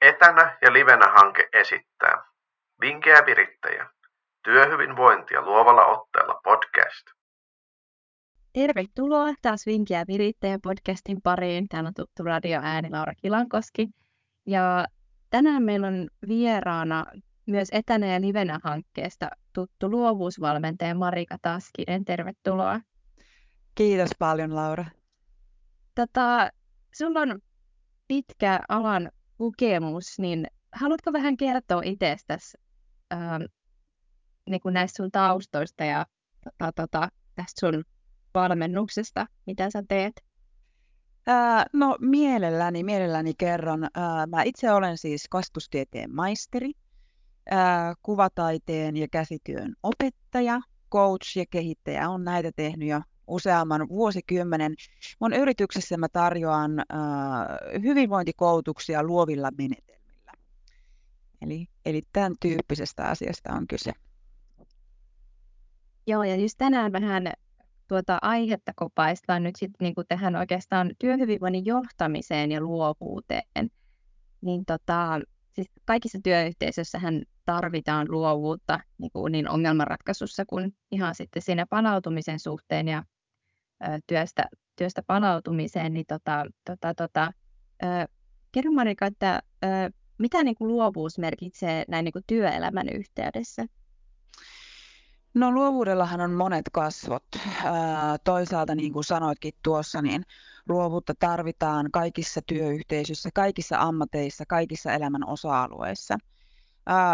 Etänä ja livenä hanke esittää Vinkkejä virittäjä. Työhyvinvointia luovalla otteella podcast. Tervetuloa taas Vinkiä virittäjä podcastin pariin. Täällä on tuttu radio ääni Laura Kilankoski. Ja tänään meillä on vieraana myös etänä ja livenä hankkeesta tuttu luovuusvalmentaja Marika Taskinen. Tervetuloa. Kiitos paljon, Laura. Tota, sulla on pitkä alan kokemus, niin haluatko vähän kertoa itsestäsi ähm, niin kuin näistä sun taustoista ja tota, tota, tästä sun valmennuksesta, mitä sä teet? Ää, no mielelläni, mielelläni kerron. Ää, mä itse olen siis kastustieteen maisteri, ää, kuvataiteen ja käsityön opettaja, coach ja kehittäjä. on näitä tehnyt jo useamman vuosikymmenen. Mun yrityksessä mä tarjoan ää, hyvinvointikoulutuksia luovilla menetelmillä. Eli, eli tämän tyyppisestä asiasta on kyse. Joo, ja just tänään vähän tuota aihetta kopaistaan nyt sitten niin kuin tähän oikeastaan työhyvinvoinnin johtamiseen ja luovuuteen. Niin, tota, siis kaikissa työyhteisöissähän tarvitaan luovuutta niin, kuin niin ongelmanratkaisussa kuin ihan sitten siinä palautumisen suhteen ja työstä, työstä palautumiseen. Niin tota, tota, tota, kerro Marika, että mitä niin kuin luovuus merkitsee näin niin kuin työelämän yhteydessä? No luovuudellahan on monet kasvot. Toisaalta niin kuin sanoitkin tuossa, niin luovuutta tarvitaan kaikissa työyhteisöissä, kaikissa ammateissa, kaikissa elämän osa-alueissa.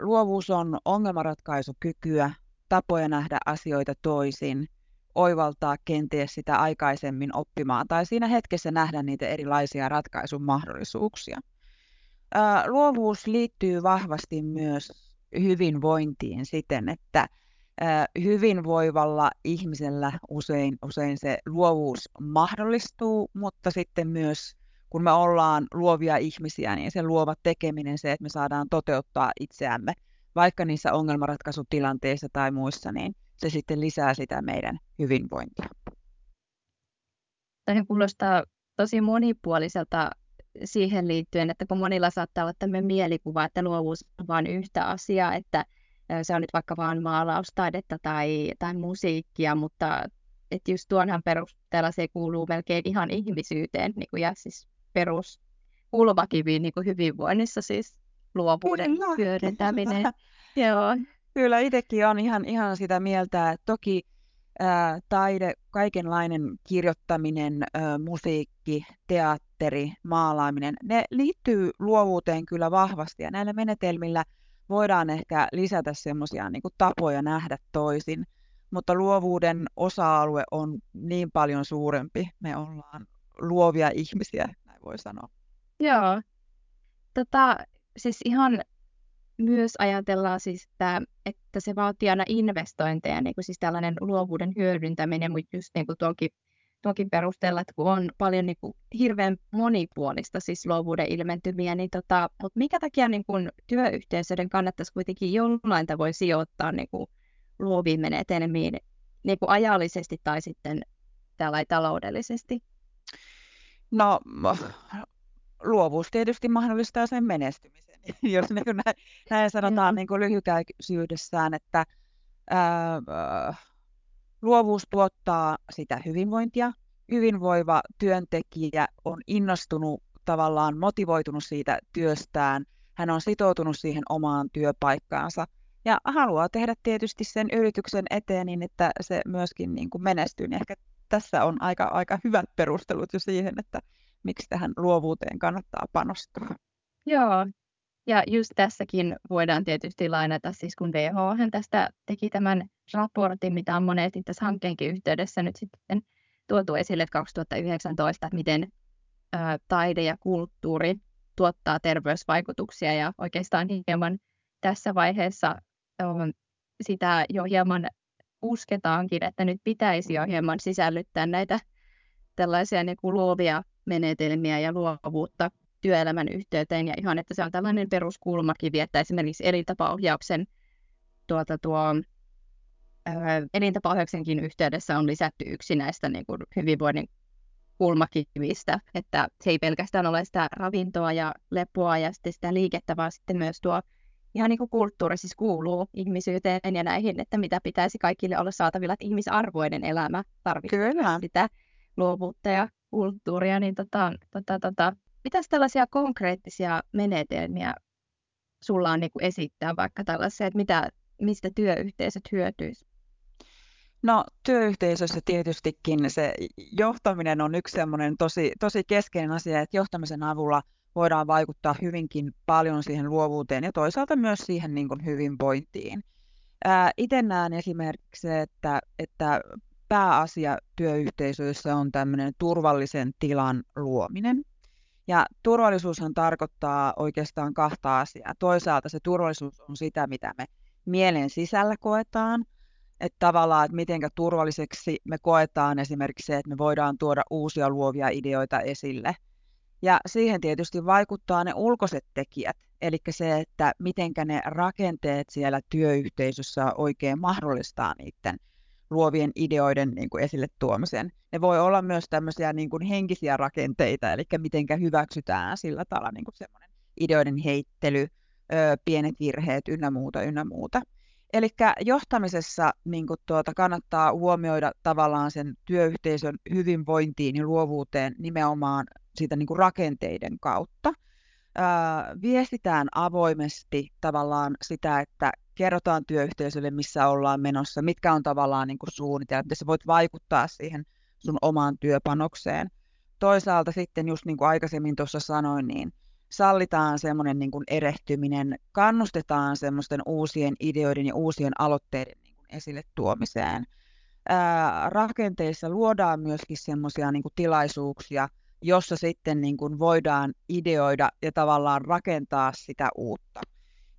Luovuus on ongelmanratkaisukykyä, tapoja nähdä asioita toisin, oivaltaa kenties sitä aikaisemmin oppimaan tai siinä hetkessä nähdä niitä erilaisia ratkaisun mahdollisuuksia. Luovuus liittyy vahvasti myös hyvinvointiin siten, että hyvinvoivalla ihmisellä usein, usein se luovuus mahdollistuu, mutta sitten myös kun me ollaan luovia ihmisiä, niin se luova tekeminen, se, että me saadaan toteuttaa itseämme, vaikka niissä ongelmanratkaisutilanteissa tai muissa, niin se sitten lisää sitä meidän hyvinvointia. Tähän kuulostaa tosi monipuoliselta siihen liittyen, että kun monilla saattaa olla tämmöinen mielikuva, että luovuus on vain yhtä asiaa, että se on nyt vaikka vain maalaustaidetta tai, tai musiikkia, mutta että just tuonhan perusteella se kuuluu melkein ihan ihmisyyteen niin kuin, ja siis perus kulmakiviin niin kuin hyvinvoinnissa siis luovuuden hyödyntäminen. Joo. Kyllä itsekin on ihan, ihan sitä mieltä, että toki ää, taide, kaikenlainen kirjoittaminen, ää, musiikki, teatteri, maalaaminen, ne liittyy luovuuteen kyllä vahvasti ja näillä menetelmillä – voidaan ehkä lisätä semmoisia niin tapoja nähdä toisin, mutta luovuuden osa-alue on niin paljon suurempi. Me ollaan luovia ihmisiä, näin voi sanoa. Joo. Tota, siis ihan myös ajatellaan siis, että, että se vaatii aina investointeja, niin kuin siis tällainen luovuuden hyödyntäminen, mutta just niin kuin tuonkin tuonkin perusteella, että kun on paljon niin kuin, hirveän monipuolista siis luovuuden ilmentymiä, niin tota, mutta mikä takia niin kuin, työyhteisöiden kannattaisi kuitenkin jollain tavoin sijoittaa niin kuin, luoviin menetelmiin niin kuin ajallisesti tai sitten tällä taloudellisesti? No, luovuus tietysti mahdollistaa sen menestymisen, jos niin kuin näin, näin sanotaan niin kuin lyhykäisyydessään, että ää, Luovuus tuottaa sitä hyvinvointia. Hyvinvoiva työntekijä on innostunut tavallaan motivoitunut siitä työstään. Hän on sitoutunut siihen omaan työpaikkaansa ja haluaa tehdä tietysti sen yrityksen eteen niin, että se myöskin niin kuin menestyy. Niin ehkä tässä on aika, aika hyvät perustelut jo siihen, että miksi tähän luovuuteen kannattaa panostaa. Joo, ja just tässäkin voidaan tietysti lainata, siis kun WHO tästä teki tämän raportin, mitä on monesti tässä hankkeenkin yhteydessä nyt sitten tuotu esille 2019, että miten ää, taide ja kulttuuri tuottaa terveysvaikutuksia ja oikeastaan hieman tässä vaiheessa on, sitä jo hieman usketaankin, että nyt pitäisi jo hieman sisällyttää näitä tällaisia niin kuin luovia menetelmiä ja luovuutta työelämän yhteyteen ja ihan, että se on tällainen peruskulmakivi, että esimerkiksi elintapaohjauksen tuota, tuo, ää, elintapaohjauksenkin yhteydessä on lisätty yksi näistä niin kuin hyvinvoinnin kulmakivistä, että se ei pelkästään ole sitä ravintoa ja lepoa ja sitten sitä liikettä, vaan sitten myös tuo ihan niin kuin kulttuuri siis kuuluu ihmisyyteen ja näihin, että mitä pitäisi kaikille olla saatavilla, että ihmisarvoinen elämä tarvitsee Kyllä. sitä luovuutta ja kulttuuria, niin tota, tota, tota, mitäs tällaisia konkreettisia menetelmiä sulla on niin kuin esittää vaikka tällaisia, että mitä, mistä työyhteisöt hyötyisivät? No työyhteisössä tietystikin se johtaminen on yksi semmoinen tosi, tosi keskeinen asia, että johtamisen avulla voidaan vaikuttaa hyvinkin paljon siihen luovuuteen ja toisaalta myös siihen niin kuin hyvinvointiin. Itse näen esimerkiksi että, että pääasia työyhteisöissä on tämmöinen turvallisen tilan luominen. Ja turvallisuushan tarkoittaa oikeastaan kahta asiaa. Toisaalta se turvallisuus on sitä, mitä me mielen sisällä koetaan, että tavallaan, että miten turvalliseksi me koetaan esimerkiksi se, että me voidaan tuoda uusia luovia ideoita esille. Ja siihen tietysti vaikuttaa ne ulkoiset tekijät, eli se, että miten ne rakenteet siellä työyhteisössä oikein mahdollistaa niiden luovien ideoiden niin kuin esille tuomisen. Ne voi olla myös tämmöisiä niin kuin henkisiä rakenteita, eli miten hyväksytään sillä tavalla niin kuin semmoinen ideoiden heittely, ö, pienet virheet ynnä muuta, ynnä muuta. Eli johtamisessa niin kuin tuota, kannattaa huomioida tavallaan sen työyhteisön hyvinvointiin ja luovuuteen nimenomaan siitä niin kuin rakenteiden kautta. Ää, viestitään avoimesti tavallaan sitä, että kerrotaan työyhteisölle, missä ollaan menossa, mitkä on tavallaan niin suunnitelmat, että sä voit vaikuttaa siihen sun omaan työpanokseen. Toisaalta sitten, just niin kuin aikaisemmin tuossa sanoin, niin sallitaan semmoinen niin kuin erehtyminen, kannustetaan semmoisten uusien ideoiden ja uusien aloitteiden niin kuin esille tuomiseen. Ää, rakenteissa luodaan myöskin semmoisia niin tilaisuuksia, jossa sitten niin kuin voidaan ideoida ja tavallaan rakentaa sitä uutta.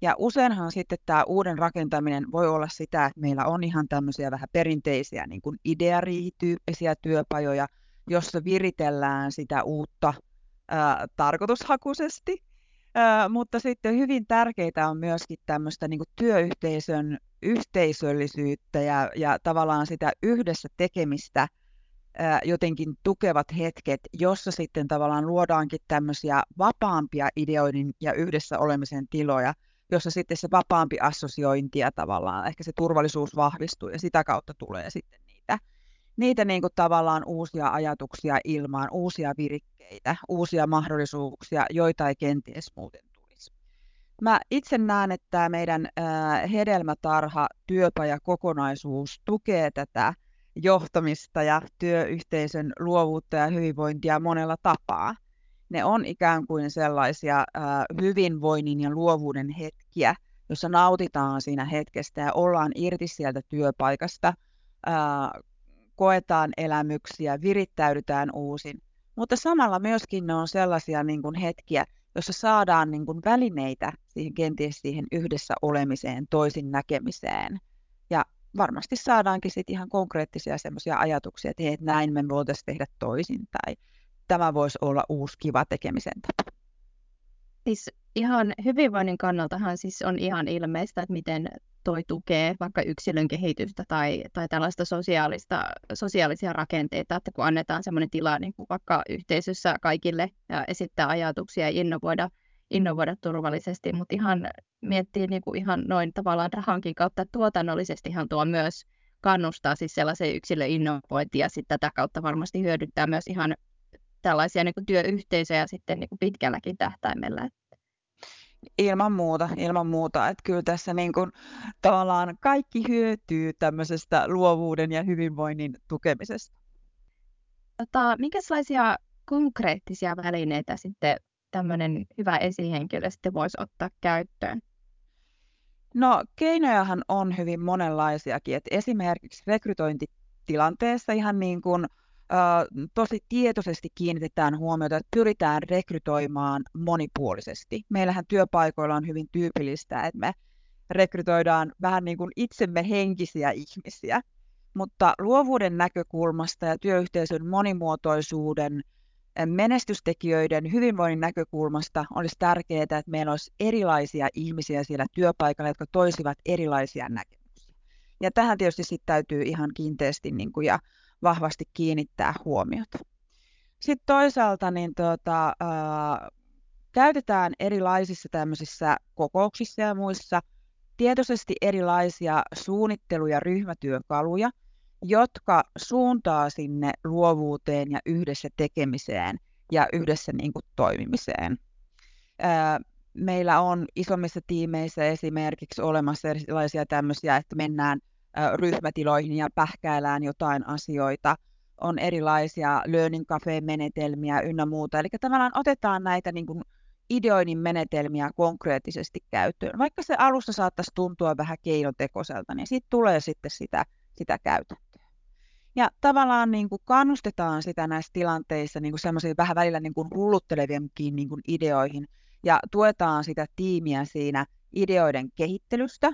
Ja useinhan sitten tämä uuden rakentaminen voi olla sitä, että meillä on ihan tämmöisiä vähän perinteisiä niin kuin ideariihityyppisiä työpajoja, jossa viritellään sitä uutta ää, tarkoitushakuisesti. Ää, mutta sitten hyvin tärkeää on myöskin tämmöistä niin kuin työyhteisön yhteisöllisyyttä ja, ja tavallaan sitä yhdessä tekemistä ää, jotenkin tukevat hetket, jossa sitten tavallaan luodaankin tämmöisiä vapaampia ideoiden ja yhdessä olemisen tiloja, jossa sitten se vapaampi assosiointi ja tavallaan ehkä se turvallisuus vahvistuu ja sitä kautta tulee sitten niitä, niitä niin kuin tavallaan uusia ajatuksia ilmaan, uusia virikkeitä, uusia mahdollisuuksia, joita ei kenties muuten tulisi. Mä itse näen, että meidän äh, hedelmätarha, työpaja kokonaisuus tukee tätä johtamista ja työyhteisön luovuutta ja hyvinvointia monella tapaa ne on ikään kuin sellaisia äh, hyvinvoinnin ja luovuuden hetkiä, jossa nautitaan siinä hetkestä ja ollaan irti sieltä työpaikasta, äh, koetaan elämyksiä, virittäydytään uusin. Mutta samalla myöskin ne on sellaisia niin kuin hetkiä, jossa saadaan niin kuin välineitä siihen kenties siihen yhdessä olemiseen, toisin näkemiseen. Ja varmasti saadaankin sitten ihan konkreettisia semmoisia ajatuksia, että hei, näin me voitaisiin tehdä toisin tai tämä voisi olla uusi kiva tekemisen tapa. Siis ihan hyvinvoinnin kannaltahan siis on ihan ilmeistä, että miten toi tukee vaikka yksilön kehitystä tai, tai tällaista sosiaalista, sosiaalisia rakenteita, että kun annetaan sellainen tila niin kuin vaikka yhteisössä kaikille ja esittää ajatuksia ja innovoida, innovoida turvallisesti, mutta ihan miettii niin kuin ihan noin tavallaan rahankin kautta tuotannollisestihan tuo myös kannustaa siis sellaiseen yksilön innovointiin ja sitten tätä kautta varmasti hyödyttää myös ihan tällaisia niin kuin työyhteisöjä sitten niin kuin pitkälläkin tähtäimellä. Ilman muuta, ilman muuta. Että kyllä tässä niin kuin, tavallaan kaikki hyötyy tämmöisestä luovuuden ja hyvinvoinnin tukemisesta. Tota, minkälaisia konkreettisia välineitä sitten tämmöinen hyvä esihenkilö sitten voisi ottaa käyttöön? No keinojahan on hyvin monenlaisiakin. Et esimerkiksi rekrytointitilanteessa ihan niin kuin tosi tietoisesti kiinnitetään huomiota, että pyritään rekrytoimaan monipuolisesti. Meillähän työpaikoilla on hyvin tyypillistä, että me rekrytoidaan vähän niin kuin itsemme henkisiä ihmisiä, mutta luovuuden näkökulmasta ja työyhteisön monimuotoisuuden menestystekijöiden hyvinvoinnin näkökulmasta olisi tärkeää, että meillä olisi erilaisia ihmisiä siellä työpaikalla, jotka toisivat erilaisia näkemyksiä. Ja tähän tietysti sitten täytyy ihan kiinteästi niin kuin, ja vahvasti kiinnittää huomiota. Sitten toisaalta niin tuota, ää, käytetään erilaisissa tämmöisissä kokouksissa ja muissa tietoisesti erilaisia suunnittelu- ja ryhmätyökaluja, jotka suuntaa sinne luovuuteen ja yhdessä tekemiseen ja yhdessä niin kuin, toimimiseen. Ää, meillä on isommissa tiimeissä esimerkiksi olemassa erilaisia tämmöisiä, että mennään ryhmätiloihin ja pähkäillään jotain asioita. On erilaisia learning cafe-menetelmiä ynnä muuta. Eli tavallaan otetaan näitä niin kuin ideoinnin menetelmiä konkreettisesti käyttöön. Vaikka se alussa saattaisi tuntua vähän keinotekoiselta, niin siitä tulee sitten sitä, sitä käytäntöä. Ja tavallaan niin kuin kannustetaan sitä näissä tilanteissa niin semmoisiin vähän välillä niin kuin hullutteleviinkin niin kuin ideoihin ja tuetaan sitä tiimiä siinä ideoiden kehittelystä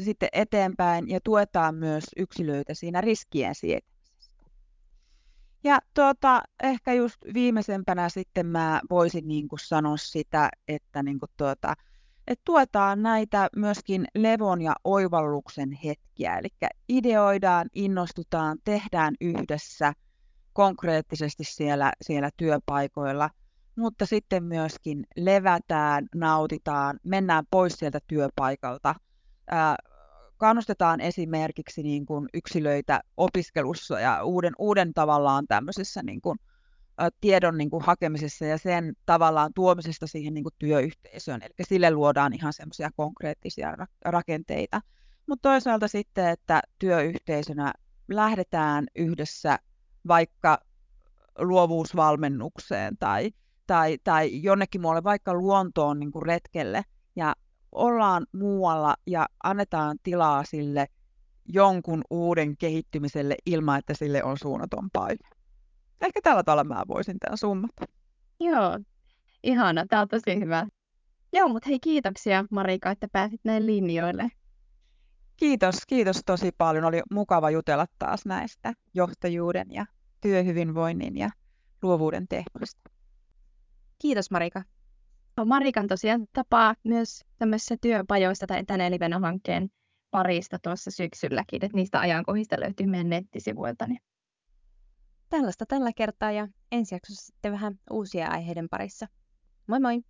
sitten eteenpäin ja tuetaan myös yksilöitä siinä riskien sietämisessä. Ja tuota, ehkä just viimeisempänä sitten mä voisin niin kuin sanoa sitä, että niin kuin tuota, että tuetaan näitä myöskin levon ja oivalluksen hetkiä. Eli ideoidaan, innostutaan, tehdään yhdessä konkreettisesti siellä, siellä työpaikoilla, mutta sitten myöskin levätään, nautitaan, mennään pois sieltä työpaikalta. Kannustetaan esimerkiksi niin kuin yksilöitä opiskelussa ja uuden, uuden tavallaan tämmöisessä niin kuin, tiedon niin kuin hakemisessa ja sen tavallaan tuomisesta siihen niin kuin työyhteisöön. Eli sille luodaan ihan semmoisia konkreettisia rakenteita. Mutta toisaalta sitten, että työyhteisönä lähdetään yhdessä vaikka luovuusvalmennukseen tai, tai, tai jonnekin muualle, vaikka luontoon niin kuin retkelle, ja ollaan muualla ja annetaan tilaa sille jonkun uuden kehittymiselle ilman, että sille on suunnaton paine. Ehkä tällä tavalla mä voisin tämän summata. Joo, ihana. Tämä on tosi hyvä. Joo, mutta hei kiitoksia Marika, että pääsit näin linjoille. Kiitos, kiitos tosi paljon. Oli mukava jutella taas näistä johtajuuden ja työhyvinvoinnin ja luovuuden teemoista. Kiitos Marika. Marikan tosiaan tapaa myös tämmöisissä työpajoissa tai tänne Elivena-hankkeen parista tuossa syksylläkin, että niistä ajankohdista löytyy meidän nettisivuilta. Niin Tällaista tällä kertaa ja ensi jaksossa sitten vähän uusia aiheiden parissa. Moi moi!